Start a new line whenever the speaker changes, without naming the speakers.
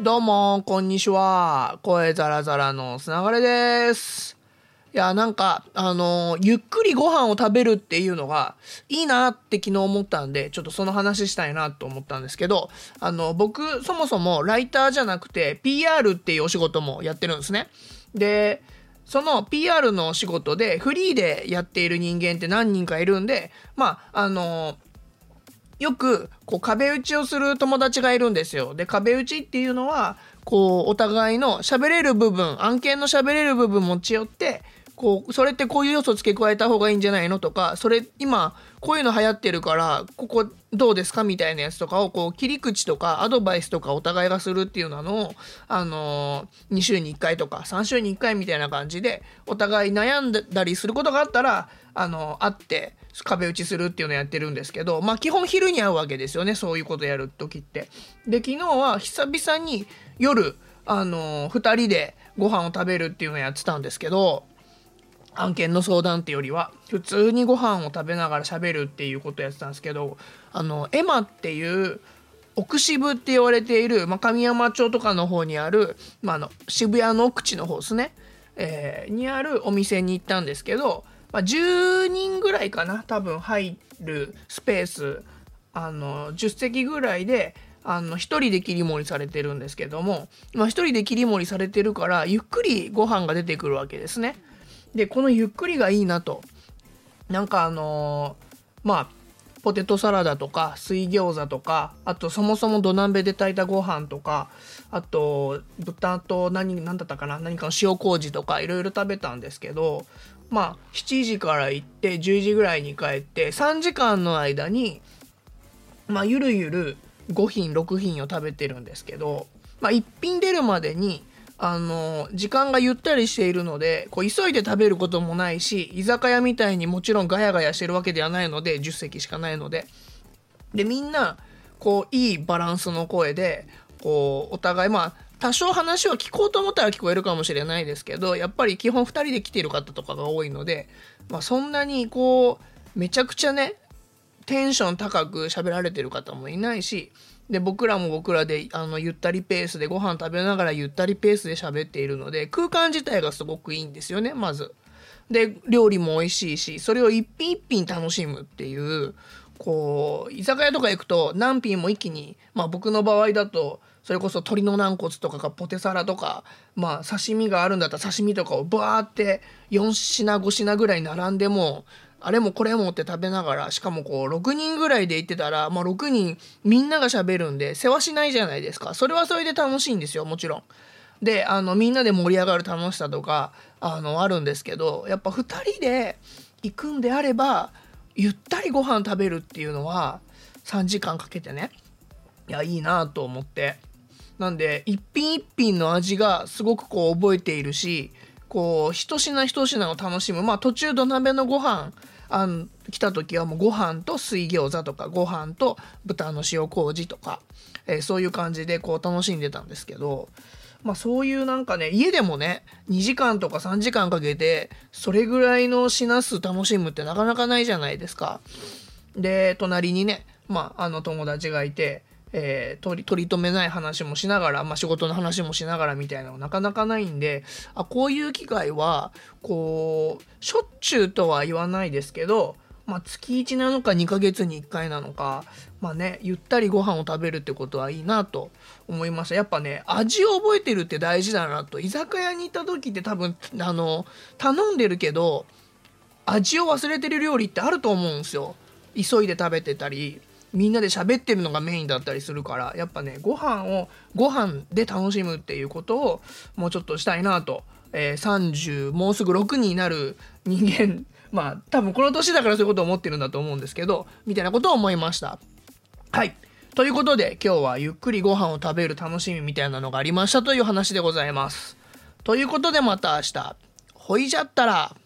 どうも、こんにちは。声ザラザラのつながれです。いや、なんか、あのーゆっくりご飯を食べるっていうのがいいなって昨日思ったんで、ちょっとその話したいなと思ったんですけど、あの、僕、そもそもライターじゃなくて PR っていうお仕事もやってるんですね。で、その PR のお仕事でフリーでやっている人間って何人かいるんで、まあ、あのーよくこう壁打ちをする友達がいるんですよ。で壁打ちっていうのはこうお互いの喋れる部分案件の喋れる部分持ち寄ってこうそれってこういう要素付け加えた方がいいんじゃないのとかそれ今こういうの流行ってるからここどうですかみたいなやつとかをこう切り口とかアドバイスとかお互いがするっていうのを、あのー2週に1回とか3週に1回みたいな感じでお互い悩んだりすることがあったら、あのー会って壁打ちするっていうのをやってるんですけどまあ基本昼に会うわけですよねそういうことやる時って。で昨日は久々に夜、あのー、2人でご飯を食べるっていうのをやってたんですけど案件の相談ってよりは普通にご飯を食べながら喋るっていうことをやってたんですけどあのエマっていう奥渋って言われている、まあ、神山町とかの方にある、まあ、あの渋谷の奥地の方ですね、えーにあるお店に行ったんですけど、まあ、10人ぐらいかな多分入るスペースあの10席ぐらいであの1人で切り盛りされてるんですけども、まあ、1人で切り盛りされてるからゆっくりご飯が出てくるわけですね。でこのゆっくりがいいなと。なんかあのーまあポテトサラダとか水餃子とかあとそもそも土鍋で炊いたご飯とかあと豚と何何だったかな何かの塩麹とかいろいろ食べたんですけどまあ7時から行って10時ぐらいに帰って3時間の間にまあゆるゆる5品6品を食べてるんですけど、まあ、1品出るまでにあの時間がゆったりしているのでこう急いで食べることもないし居酒屋みたいにもちろんガヤガヤしてるわけではないので10席しかないので。でみんなこういいバランスの声でこうお互いまあ多少話を聞こうと思ったら聞こえるかもしれないですけどやっぱり基本2人で来ている方とかが多いので、まあ、そんなにこうめちゃくちゃねテンション高く喋られてる方もいないしで僕らも僕らであのゆったりペースでご飯食べながらゆったりペースで喋っているので空間自体がすごくいいんですよねまず。で料理も美味しいしそれを一品一品楽しむっていうこう居酒屋とか行くと何品も一気にまあ僕の場合だとそれこそ鶏の軟骨とかがポテサラとかまあ刺身があるんだったら刺身とかをバーって4品5品ぐらい並んでもあれもこれもって食べながらしかもこう6人ぐらいで行ってたら、まあ、6人みんなが喋るんで世話しないじゃないですかそれはそれで楽しいんですよもちろん。であのみんなで盛り上がる楽しさとかあのあるんですけどやっぱ2人で行くんであればゆったりご飯食べるっていうのは3時間かけてねいやいいなと思ってなんで一品一品の味がすごくこう覚えているしこう一品一品を楽しむまあ途中土鍋のご飯あの来た時はもうご飯と水餃子とかご飯と豚の塩麹とか、えーそういう感じでこう楽しんでたんですけどまあそういうなんかね家でもね2時間とか3時間かけてそれぐらいの品数楽しむってなかなかないじゃないですか。で隣にね、まあ、あの友達がいて、えー取り取り留めない話もしながら、まあ、仕事の話もしながらみたいなのなかなかないんであこういう機会はこうしょっちゅうとは言わないですけど、まあ、月1なのか2ヶ月に1回なのか、まあね、ゆったりご飯を食べるってことはいいなと思いました。やっぱね味を覚えてるって大事だなと。居酒屋に行った時って多分あの頼んでるけど味を忘れてる料理ってあると思うんですよ。急いで食べてたり。みんなで喋ってるのがメインだったりするからやっぱねご飯をご飯で楽しむっていうことをもうちょっとしたいなと、えー30もうすぐ6になる人間。まあ多分この年だからそういうことを思ってるんだと思うんですけどみたいなことを思いました。はい。ということで今日はゆっくりご飯を食べる楽しみみたいなのがありましたという話でございます。ということでまた明日。ほいじゃったら。